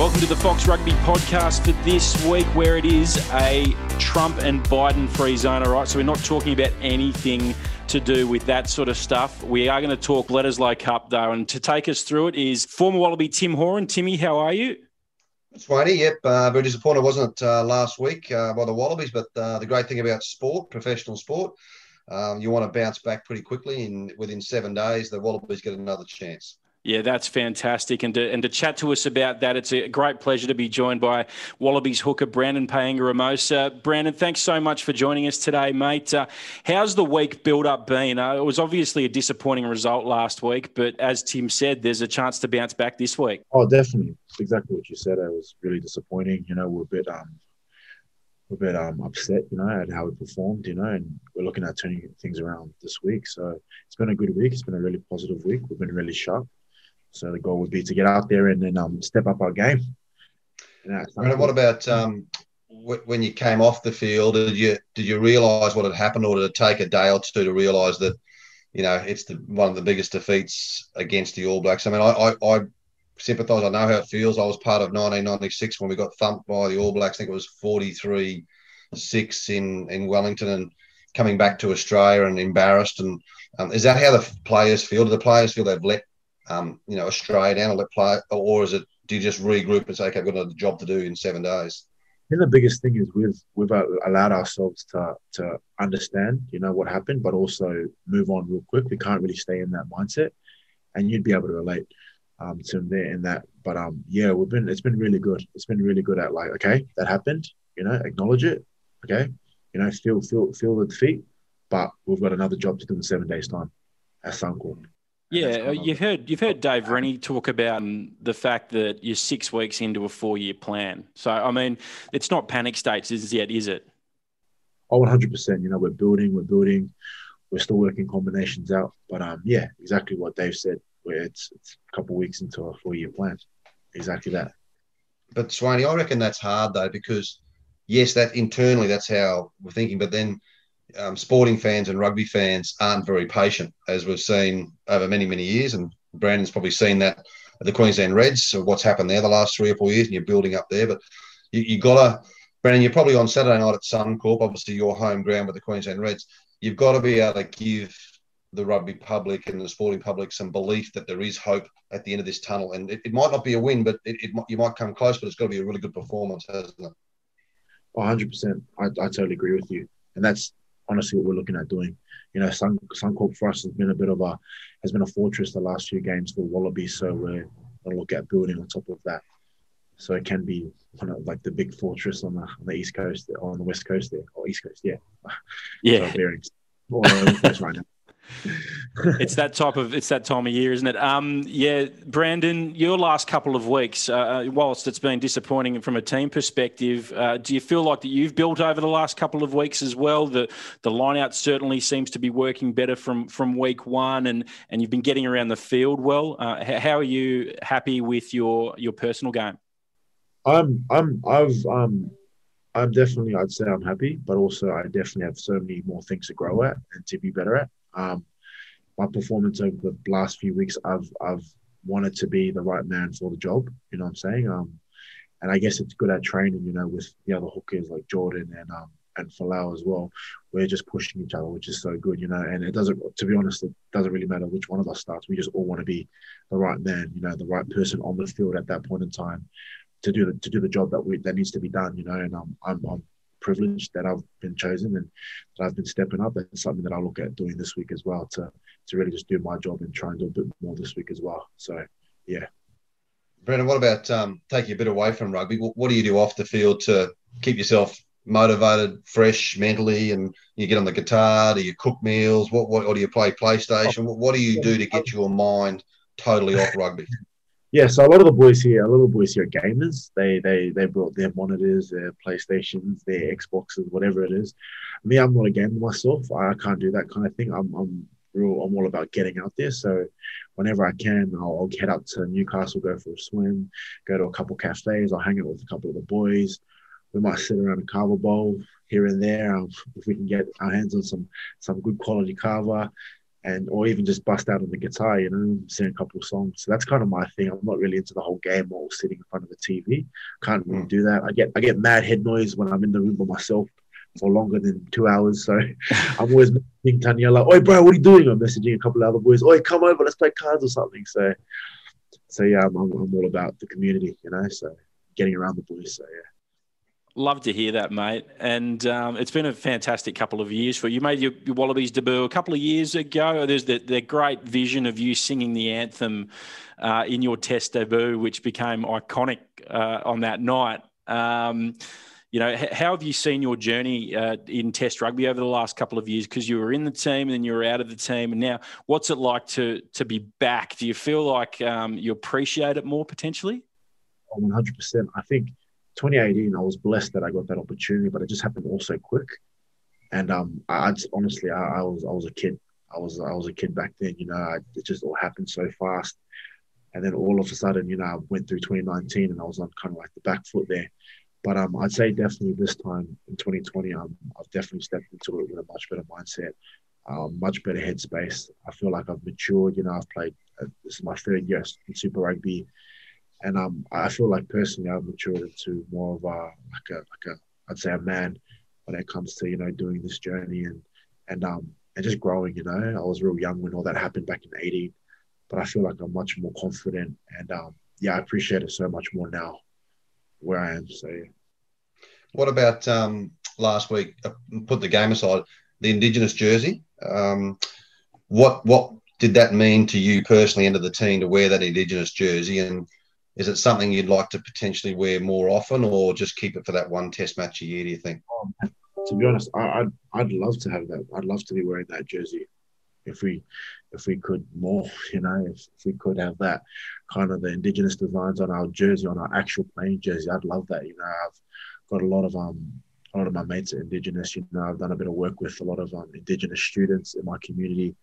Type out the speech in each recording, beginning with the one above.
Welcome to the Fox Rugby podcast for this week, where it is a Trump and Biden free zone. All right, so we're not talking about anything to do with that sort of stuff. We are going to talk Bledisloe Cup though, and to take us through it is former Wallaby Tim Horan. Timmy, how are you? Swaney, yep. Uh, very disappointed, wasn't it, uh, last week uh, by the Wallabies? But uh, the great thing about sport, professional sport, um, you want to bounce back pretty quickly. And within seven days, the Wallabies get another chance. Yeah, that's fantastic. And to, and to chat to us about that, it's a great pleasure to be joined by Wallabies hooker Brandon Paenga-Amosa. Brandon, thanks so much for joining us today, mate. Uh, how's the week build up been? Uh, it was obviously a disappointing result last week, but as Tim said, there's a chance to bounce back this week. Oh, definitely. It's exactly what you said. It was really disappointing. You know, we're a bit um, we're a bit um, upset, you know, at how we performed, you know, and we're looking at turning things around this week. So it's been a good week. It's been a really positive week. We've been really sharp. So the goal would be to get out there and then um, step up our game. And what about um, when you came off the field? Did you did you realise what had happened, or did it take a day or two to realise that you know it's the one of the biggest defeats against the All Blacks? I mean, I I, I sympathise. I know how it feels. I was part of 1996 when we got thumped by the All Blacks. I think it was 43 six in in Wellington, and coming back to Australia and embarrassed. And um, is that how the players feel? Do the players feel they've let um, you know, Australia down and let play, or is it do you just regroup and say, okay, I've got another job to do in seven days? I think the biggest thing is we've we've allowed ourselves to to understand, you know, what happened, but also move on real quick. We can't really stay in that mindset, and you'd be able to relate um, to there in that. But um, yeah, we've been it's been really good. It's been really good at like, okay, that happened, you know, acknowledge it, okay, you know, feel feel feel the defeat, but we've got another job to do in seven days' time at Suncorp. Yeah, you've heard you've heard Dave Rennie talk about the fact that you're six weeks into a four year plan. So I mean, it's not panic states as yet, is it? Oh, 100 percent. You know, we're building, we're building, we're still working combinations out. But um, yeah, exactly what Dave said. Where it's it's a couple weeks into a four year plan. Exactly that. But Swaney, I reckon that's hard though because yes, that internally that's how we're thinking, but then um, sporting fans and rugby fans aren't very patient, as we've seen over many, many years. And Brandon's probably seen that at the Queensland Reds, so what's happened there the last three or four years, and you're building up there. But you, you got to, Brandon, you're probably on Saturday night at Suncorp, obviously your home ground with the Queensland Reds. You've got to be able to give the rugby public and the sporting public some belief that there is hope at the end of this tunnel. And it, it might not be a win, but it, it, you might come close, but it's got to be a really good performance, hasn't it? 100%. I, I totally agree with you. And that's honestly what we're looking at doing. You know, Sun, Suncorp for us has been a bit of a has been a fortress the last few games for Wallabies. So mm. we're going to look at building on top of that. So it can be one of like the big fortress on the on the east coast or on the west coast there or east coast, yeah. Yeah. so right now it's that type of it's that time of year, isn't it? Um, yeah, Brandon, your last couple of weeks, uh, uh, whilst it's been disappointing from a team perspective, uh, do you feel like that you've built over the last couple of weeks as well? The the line out certainly seems to be working better from from week one, and and you've been getting around the field well. Uh, how are you happy with your your personal game? I'm I'm I've um I'm definitely I'd say I'm happy, but also I definitely have so many more things to grow at and to be better at. Um, my performance over the last few weeks, I've I've wanted to be the right man for the job. You know what I'm saying? Um, and I guess it's good at training. You know, with the other hookers like Jordan and um and Folau as well. We're just pushing each other, which is so good. You know, and it doesn't. To be honest, it doesn't really matter which one of us starts. We just all want to be the right man. You know, the right person on the field at that point in time to do the to do the job that we that needs to be done. You know, and I'm I'm, I'm privileged that I've been chosen and that I've been stepping up. That's something that I'll look at doing this week as well to to really just do my job and try and do a bit more this week as well. So yeah. Brendan, what about um, taking a bit away from rugby? What, what do you do off the field to keep yourself motivated, fresh mentally, and you get on the guitar? Do you cook meals? What, what or do you play PlayStation? What, what do you do to get your mind totally off rugby? Yeah, so a lot of the boys here, a lot of the boys here are gamers. They they they brought their monitors, their PlayStations, their Xboxes, whatever it is. Me, I'm not a gamer myself. I can't do that kind of thing. I'm I'm real. I'm all about getting out there. So whenever I can, I'll, I'll head up to Newcastle, go for a swim, go to a couple cafes. I'll hang out with a couple of the boys. We might sit around a kava bowl here and there um, if we can get our hands on some some good quality kava and or even just bust out on the guitar, you know, sing a couple of songs. So that's kind of my thing. I'm not really into the whole game or sitting in front of the TV. Can't really mm. do that. I get I get mad head noise when I'm in the room by myself for longer than two hours. So I'm always messaging Taniela, Oi, bro, what are you doing? I'm messaging a couple of other boys, Oi, come over, let's play cards or something. So, so yeah, I'm, I'm all about the community, you know, so getting around the boys. So, yeah. Love to hear that, mate. And um, it's been a fantastic couple of years for you. Made your, your, Wallabies debut a couple of years ago. There's the, the great vision of you singing the anthem uh, in your Test debut, which became iconic uh, on that night. Um, you know, how have you seen your journey uh, in Test rugby over the last couple of years? Because you were in the team and then you were out of the team, and now what's it like to to be back? Do you feel like um, you appreciate it more potentially? Oh, one hundred percent. I think 2018, I was blessed that I got that opportunity, but it just happened all so quick. And um, I, I just, honestly, I, I, was I was a kid. I was I was a kid back then. You know, I, it just all happened so fast. And then all of a sudden, you know, I went through 2019 and I was on kind of like the back foot there. But um, I'd say definitely this time in 2020, um, I've definitely stepped into it with a much better mindset, um, much better headspace. I feel like I've matured. You know, I've played. Uh, this is my third year in Super Rugby, and um, I feel like personally I've matured into more of a like a like a I'd say a man when it comes to you know doing this journey and and um and just growing. You know, I was real young when all that happened back in 18, but I feel like I'm much more confident and um yeah, I appreciate it so much more now where I am. So. What about um, last week? Uh, put the game aside, the Indigenous jersey. Um, what what did that mean to you personally, and to the team, to wear that Indigenous jersey? And is it something you'd like to potentially wear more often, or just keep it for that one Test match a year? Do you think? Um, to be honest, I, I'd I'd love to have that. I'd love to be wearing that jersey if we if we could more, you know, if, if we could have that kind of the indigenous designs on our jersey, on our actual playing jersey, I'd love that. You know, I've got a lot of um a lot of my mates are indigenous. You know, I've done a bit of work with a lot of um, indigenous students in my community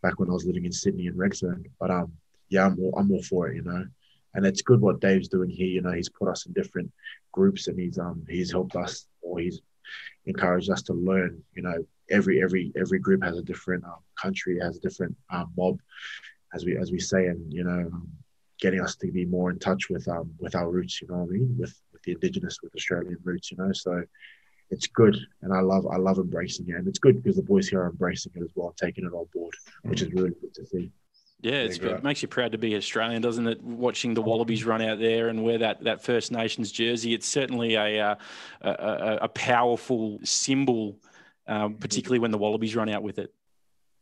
back when I was living in Sydney and Redfern. But um, yeah, I'm all, I'm all for it. You know, and it's good what Dave's doing here. You know, he's put us in different groups and he's um he's helped us or he's encouraged us to learn. You know, every every every group has a different um, country, has a different um, mob, as we as we say, and you know, um, getting us to be more in touch with um with our roots. You know what I mean? With with the indigenous, with Australian roots. You know, so it's good, and I love I love embracing it, and it's good because the boys here are embracing it as well, taking it on board, which is really good to see. Yeah, it makes you proud to be Australian, doesn't it? Watching the Wallabies run out there and wear that, that First Nations jersey, it's certainly a, uh, a, a, powerful symbol um, particularly when the Wallabies run out with it.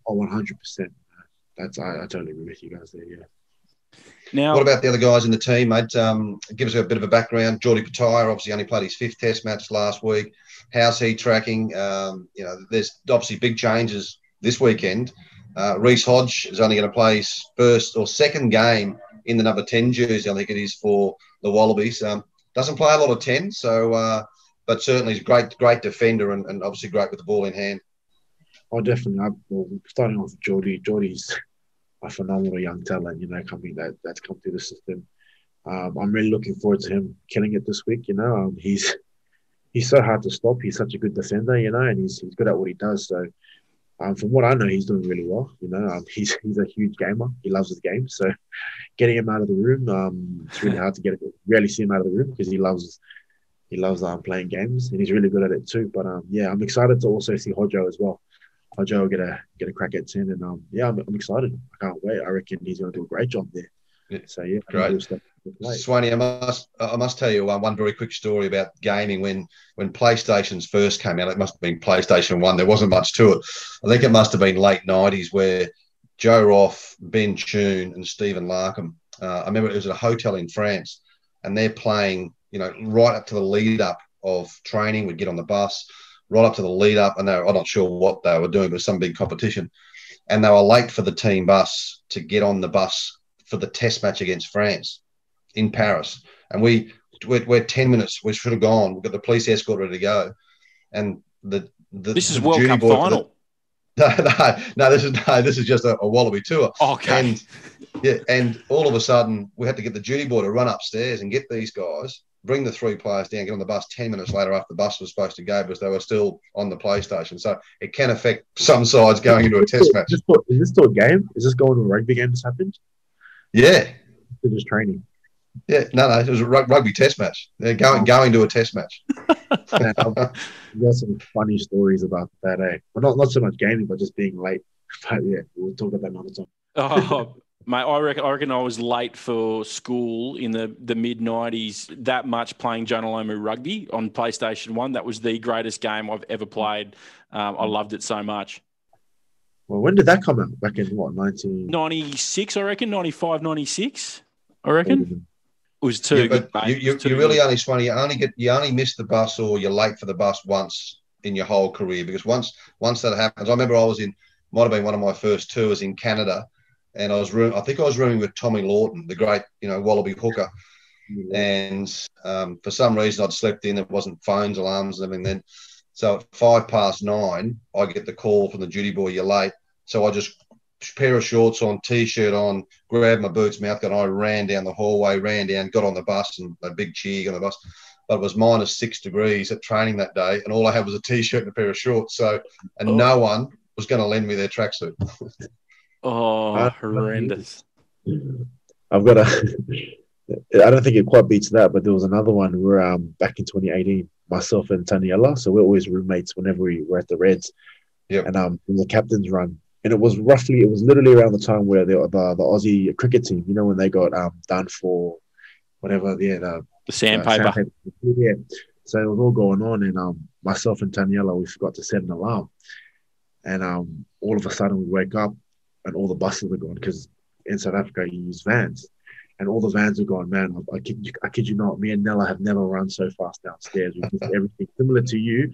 Oh, 100%. That's I, I totally agree with you guys there, yeah. Now, what about the other guys in the team, mate? Um, give us a bit of a background. Jordie Petaia obviously only played his fifth Test match last week. How's he tracking? Um, you know, there's obviously big changes this weekend. Uh, Reece Hodge is only going to play his first or second game in the number 10 jersey, I think it is, for the Wallabies. Um, doesn't play a lot of 10, so uh, but certainly he's a great, great defender and, and obviously great with the ball in hand. Oh, definitely. I, well, starting off with Jordie, Jordie's a phenomenal young talent, you know, coming that that's come through the system. Um, I'm really looking forward to him killing it this week. You know, um, he's he's so hard to stop. He's such a good defender, you know, and he's he's good at what he does. So, um, from what I know, he's doing really well. You know, um, he's he's a huge gamer. He loves his game. So, getting him out of the room, um, it's really hard to get. Rarely see him out of the room because he loves he loves um, playing games and he's really good at it too. But um, yeah, I'm excited to also see Hojo as well. Hojo will get a get a crack at ten, and um, yeah, I'm, I'm excited. I can't wait. I reckon he's going to do a great job there. So yeah, great. Swaney, I must I must tell you one, one very quick story about gaming. When when PlayStations first came out, it must have been PlayStation One. There wasn't much to it. I think it must have been late '90s where Joe Roff, Ben Tune, and Stephen Larkham. Uh, I remember it was at a hotel in France, and they're playing you know, right up to the lead up of training. We'd get on the bus, right up to the lead up, and they were, I'm not sure what they were doing, but some big competition. And they were late for the team bus to get on the bus for the test match against France in Paris. And we, we're, we're 10 minutes, we should have gone. We've got the police escort ready to go. And the, the this is the World Cup final. No, no, no, this is no, this is just a, a Wallaby tour. Okay. And yeah, and all of a sudden we had to get the duty boy to run upstairs and get these guys bring the three players down, get on the bus 10 minutes later after the bus was supposed to go because they were still on the PlayStation. So it can affect some sides going into a test match. Is this, still, is this still a game? Is this going to a rugby game this happened? Yeah. They're just training. Yeah, no, no, it was a rugby test match. They're going going to a test match. I've got some funny stories about that. Eh? Well, not not so much gaming, but just being late. But yeah, we'll talk about that another time. Oh, mate, I reckon, I reckon I was late for school in the, the mid 90s that much playing Jonah Lomu rugby on PlayStation 1. That was the greatest game I've ever played. Um, I loved it so much. Well, when did that come out? Back in what, 1996, I reckon, 95, 96, I reckon. It was two. Yeah, but you, you, you really only Swanee, you only get you only miss the bus or you're late for the bus once in your whole career because once once that happens, I remember I was in might have been one of my first tours in Canada, and I was room, I think I was rooming with Tommy Lawton, the great you know Wallaby hooker, mm-hmm. and um, for some reason I'd slept in. There wasn't phones, alarms, and everything. Then, so at five past nine, I get the call from the duty boy. You're late. So I just pair of shorts on, t-shirt on, grabbed my boots, mouth gun. I ran down the hallway, ran down, got on the bus, and a big cheer on the bus. But it was minus six degrees at training that day, and all I had was a t-shirt and a pair of shorts. So, and oh. no one was going to lend me their tracksuit. oh, uh, horrendous! I've got a. I don't think it quite beats that, but there was another one where um back in 2018, myself and Taniela, so we're always roommates whenever we were at the Reds. Yeah. And um, it was a captain's run, and it was roughly it was literally around the time where the the, the Aussie cricket team, you know, when they got um done for whatever, yeah, the, the sandpaper. Uh, sandpaper. Yeah. So it was all going on, and um, myself and Taniela, we forgot to set an alarm, and um, all of a sudden we wake up, and all the buses are gone because in South Africa you use vans, and all the vans are gone. Man, I, I, kid, you, I kid you not, me and Nella have never run so fast downstairs. We missed everything similar to you.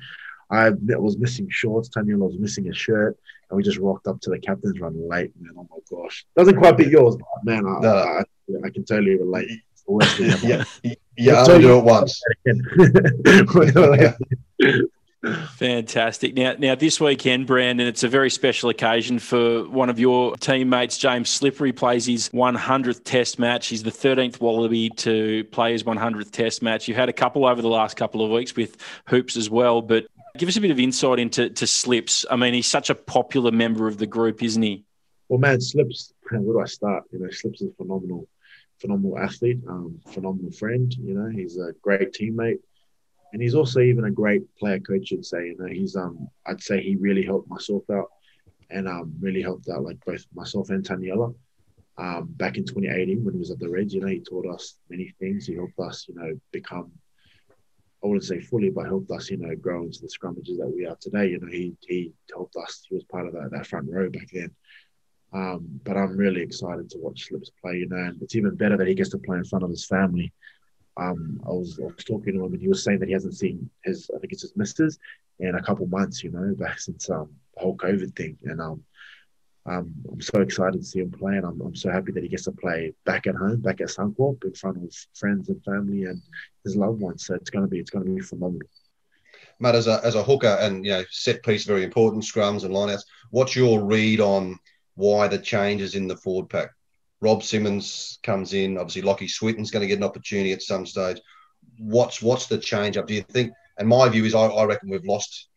I was missing shorts. Taniela was missing a shirt, and we just rocked up to the captain's run late. Man, oh my gosh, doesn't quite beat yours, but man, I, no. I, I, I can totally relate. yeah, yeah, I'll do it once. Fantastic. Now, now this weekend, Brandon, it's a very special occasion for one of your teammates, James Slipper, plays his 100th Test match. He's the 13th Wallaby to play his 100th Test match. You've had a couple over the last couple of weeks with hoops as well, but Give us a bit of insight into to Slips. I mean, he's such a popular member of the group, isn't he? Well, man, Slips. Where do I start? You know, Slips is a phenomenal, phenomenal athlete, um, phenomenal friend. You know, he's a great teammate, and he's also even a great player coach. I'd say. You know, he's um, I'd say he really helped myself out, and um, really helped out like both myself and Taniela. Um, back in 2018 when he was at the Reds, you know, he taught us many things. He helped us, you know, become I wouldn't say fully, but helped us, you know, grow into the scrummages that we are today. You know, he he helped us. He was part of that, that front row back then. Um, but I'm really excited to watch Slips play. You know, and it's even better that he gets to play in front of his family. Um, I was I was talking to him, and he was saying that he hasn't seen his I think it's his missus in a couple months. You know, back since um, the whole COVID thing, and um, um, I'm so excited to see him play, and I'm, I'm so happy that he gets to play back at home, back at Suncorp, in front of friends and family and his loved ones. So it's going to be it's going to be phenomenal. Matt, as a, as a hooker and you know set piece very important, scrums and lineouts. What's your read on why the changes in the forward pack? Rob Simmons comes in. Obviously, Lockie Swinton's going to get an opportunity at some stage. What's what's the change up? Do you think? And my view is, I, I reckon we've lost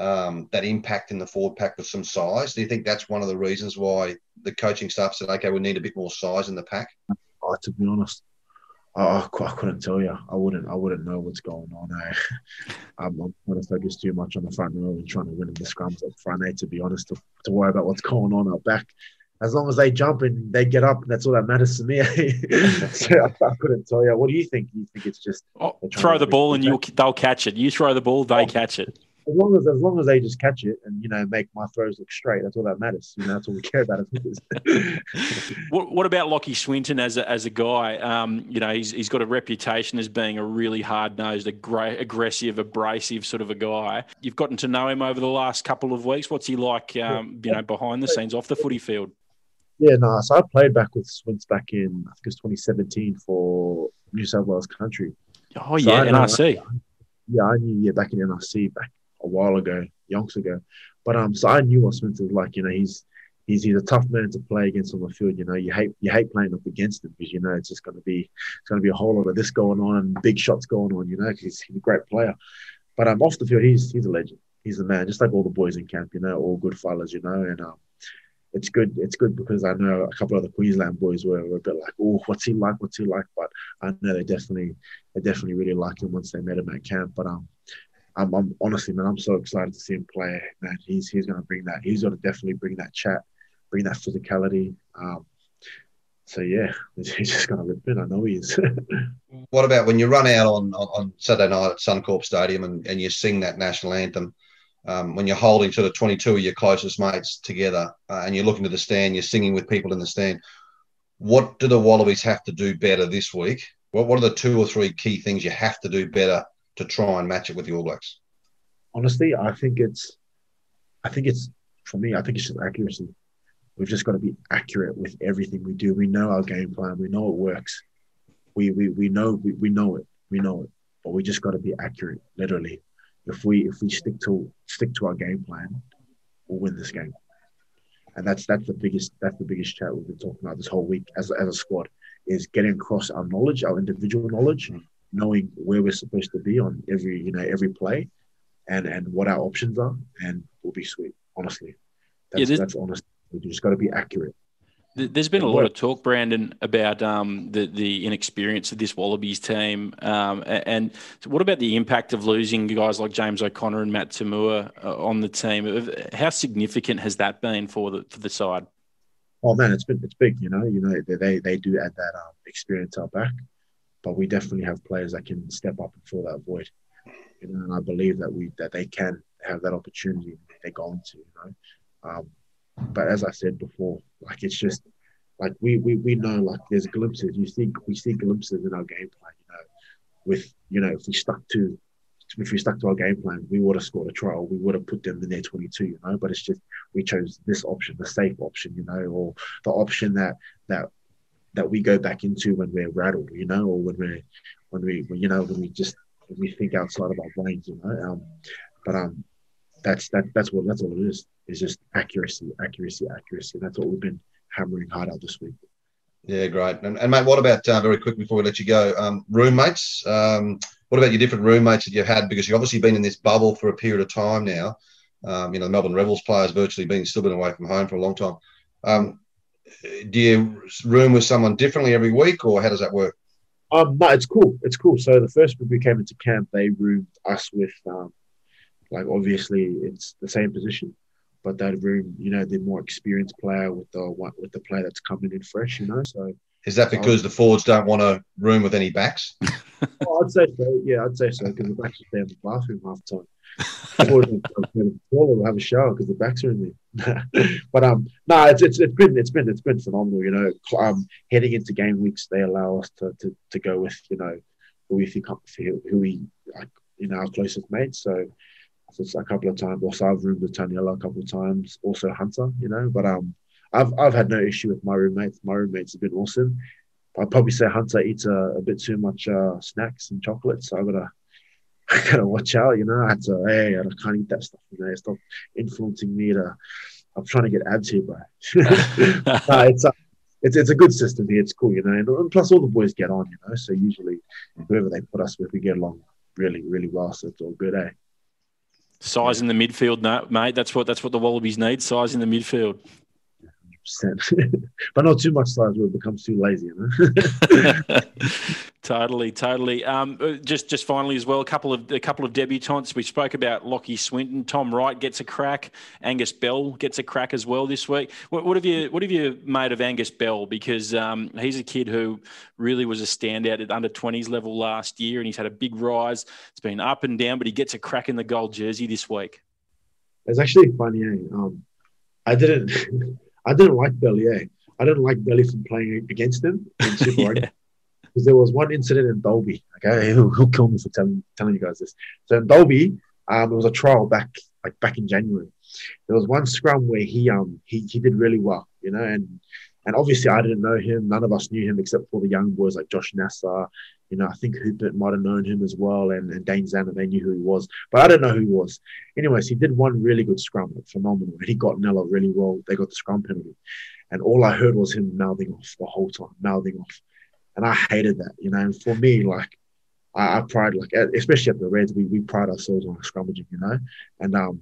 um, that impact in the forward pack with some size. Do you think that's one of the reasons why the coaching staff said, okay, we need a bit more size in the pack? Oh, to be honest, I, I couldn't tell you. I wouldn't. I wouldn't know what's going on. I, I'm, I'm trying to focus too much on the front row and trying to win in the scrums up front. Eh, to be honest, to, to worry about what's going on up back. As long as they jump and they get up, that's all that matters to me. so I, I, couldn't tell you. What do you think? You think it's just oh, throw the ball and you they'll catch it? You throw the ball, they oh. catch it as long as as long as they just catch it and you know make my throws look straight, that's all that matters. You know, that's all we care about. what, what about Lockie Swinton as a, as a guy? Um, you know, he's, he's got a reputation as being a really hard nosed, aggressive, abrasive sort of a guy. You've gotten to know him over the last couple of weeks. What's he like? Um, you know, behind the scenes, off the footy field. Yeah, no. So I played back with Swints back in I think it was 2017 for New South Wales Country. Oh so yeah, NRC. yeah, I knew yeah back in NRC back a while ago, yonks ago. But um, so I knew what Swints was like. You know, he's he's he's a tough man to play against on the field. You know, you hate you hate playing up against him because you know it's just going to be it's going to be a whole lot of this going on and big shots going on. You know, because he's a great player. But um, off the field, he's he's a legend. He's the man, just like all the boys in camp. You know, all good fellas. You know, and um, it's good. It's good because I know a couple of the Queensland boys were, were a bit like, oh, what's he like? What's he like? But I know they definitely they definitely really like him once they met him at camp. But um, I'm, I'm honestly, man, I'm so excited to see him play. Man, he's he's going to bring that. He's going to definitely bring that chat bring that physicality. Um, so yeah, he's just going to rip it. I know he is. what about when you run out on, on, on Saturday night at Suncorp Stadium and, and you sing that national anthem? Um, when you're holding sort of 22 of your closest mates together uh, and you're looking to the stand, you're singing with people in the stand. What do the Wallabies have to do better this week? What, what are the two or three key things you have to do better to try and match it with the All Blacks? Honestly, I think it's, I think it's for me. I think it's just accuracy. We've just got to be accurate with everything we do. We know our game plan. We know it works. We we, we know we, we know it. We know it. But we just got to be accurate, literally. If we if we stick to stick to our game plan, we'll win this game. And that's that's the biggest that's the biggest chat we've been talking about this whole week as, as a squad is getting across our knowledge, our individual knowledge, knowing where we're supposed to be on every you know every play, and and what our options are, and we'll be sweet. Honestly, that's, yeah, that's honest. We just got to be accurate. There's been a lot of talk, Brandon, about um, the the inexperience of this Wallabies team, um, and what about the impact of losing guys like James O'Connor and Matt To'omua uh, on the team? How significant has that been for the for the side? Oh man, it's been it's big. You know, you know they they do add that um, experience out back, but we definitely have players that can step up and fill that void. You know, and I believe that we that they can have that opportunity. They're going to. You know, um, but as I said before, like it's just like we we, we know like there's glimpses. You see we see glimpses in our game plan. You know, with you know if we stuck to if we stuck to our game plan, we would have scored a trial. We would have put them in their 22, you know. But it's just we chose this option, the safe option, you know, or the option that that that we go back into when we're rattled, you know, or when we're when we you know when we just when we think outside of our brains, you know. Um, but um, that's that that's what that's all it is. It's just accuracy, accuracy, accuracy. That's what we've been hammering hard out this week. Yeah, great. And, and mate, what about uh, very quick before we let you go? Um, roommates. Um, what about your different roommates that you've had? Because you've obviously been in this bubble for a period of time now. Um, you know, the Melbourne Rebels players virtually been still been away from home for a long time. Um, do you room with someone differently every week, or how does that work? Um, no, it's cool. It's cool. So the first week we came into camp, they roomed us with um, like obviously it's the same position, but that room, you know, the more experienced player with the one with the player that's coming in fresh, you know. So is that because um, the forwards don't want to room with any backs? oh, I'd say so. Yeah, I'd say so because the backs are stay in the bathroom half the time. Forwards will have a shower because the backs are in there. but um, no, it's, it's it's been it's been it's been phenomenal. You know, um, heading into game weeks, they allow us to to, to go with you know who we think who we like, you know our closest mates. So it's a couple of times. Also, I've roomed with Taniela a couple of times. Also Hunter, you know. But um, I've I've had no issue with my roommates. My roommates have been awesome. I'd probably say Hunter eats a, a bit too much uh, snacks and chocolates. So I've gotta I gotta watch out. You know, I had to hey, I can't eat that stuff. You know, stop influencing me to. I'm trying to get abs here, bro. uh, it's a, it's it's a good system here. It's cool, you know. And plus, all the boys get on, you know. So usually, whoever they put us with, we get along really, really well. So it's all good, eh? Size in the midfield, no, mate. That's what that's what the Wallabies need. Size in the midfield. but not too much size where it becomes too lazy. You know? totally, totally. Um, uh, just, just finally as well, a couple of a couple of debutants. We spoke about Lockie Swinton. Tom Wright gets a crack. Angus Bell gets a crack as well this week. What, what have you What have you made of Angus Bell? Because um, he's a kid who really was a standout at under twenties level last year, and he's had a big rise. It's been up and down, but he gets a crack in the gold jersey this week. It's actually funny. Eh? Um, I didn't. I didn't like Belly. Eh? I didn't like Belly from playing against him in Super Rugby. Because there was one incident in Dalby. Okay, who who killed me for telling telling you guys this? So in Dalby, um, it was a trial back like back in January. There was one scrum where he um he, he did really well, you know, and And obviously, I didn't know him. None of us knew him except for the young boys like Josh Nasser. You know, I think Hoopert might have known him as well, and, and Dane Zander, they knew who he was. But I don't know who he was. Anyways, he did one really good scrum, phenomenal. And he got Nella really well. They got the scrum penalty. And all I heard was him mouthing off the whole time, mouthing off. And I hated that, you know. And for me, like, I, I pride, like, especially at the Reds, we, we pride ourselves on scrummaging, you know. And um,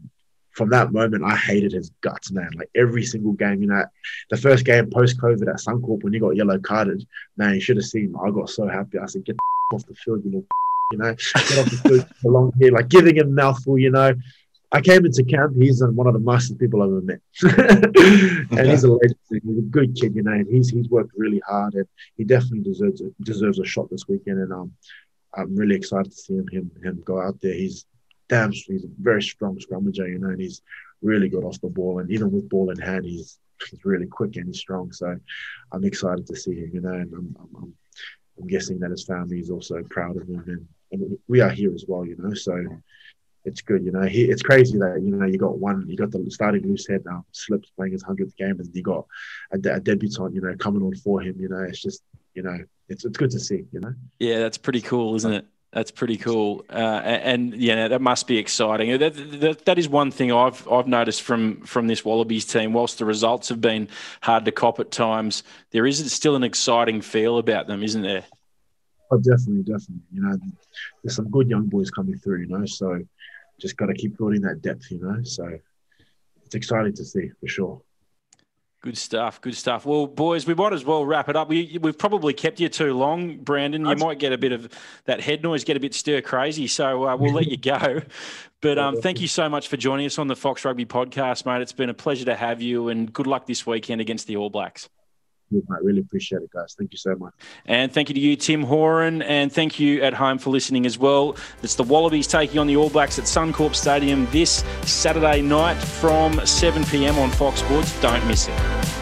from that moment, I hated his guts, man. Like every single game, you know, the first game post COVID at Suncorp when he got yellow carded, man, you should have seen. I got so happy. I said, "Get off the field, you know, you know, get off the field along here." Like giving him mouthful, you know. I came into camp. He's one of the nicest people I've ever met, and he's a legend. He's a good kid, you know. And he's he's worked really hard, and he definitely deserves a, deserves a shot this weekend. And um, I'm really excited to see him him him go out there. He's damn, he's a very strong scrummager, you know, and he's really good off the ball. And even with ball in hand, he's he's really quick and he's strong. So I'm excited to see him, you know, and I'm, I'm, I'm guessing that his family is also proud of him. And, and we are here as well, you know, so it's good, you know. He, it's crazy that you know you got one, you got the starting loose head now, slips playing his hundredth game, and you got a, a debutant, you know, coming on for him. You know, it's just you know, it's it's good to see, you know. Yeah, that's pretty cool, isn't it? That's pretty cool, uh, and, and yeah, that must be exciting. That, that, that is one thing I've I've noticed from from this Wallabies team. Whilst the results have been hard to cop at times, there is still an exciting feel about them, isn't there? Oh, definitely, definitely. You know, there's some good young boys coming through. You know, so just got to keep building that depth. You know, so it's exciting to see for sure. Good stuff. Good stuff. Well, boys, we might as well wrap it up. We, we've probably kept you too long, Brandon. You might get a bit of that head noise, get a bit stir crazy. So uh, we'll let you go. But um, thank you so much for joining us on the Fox Rugby podcast, mate. It's been a pleasure to have you, and good luck this weekend against the All Blacks. I really appreciate it, guys. Thank you so much. And thank you to you, Tim Horan, and thank you at home for listening as well. It's the Wallabies taking on the All Blacks at Suncorp Stadium this Saturday night from 7 p.m. on Fox Sports. Don't miss it.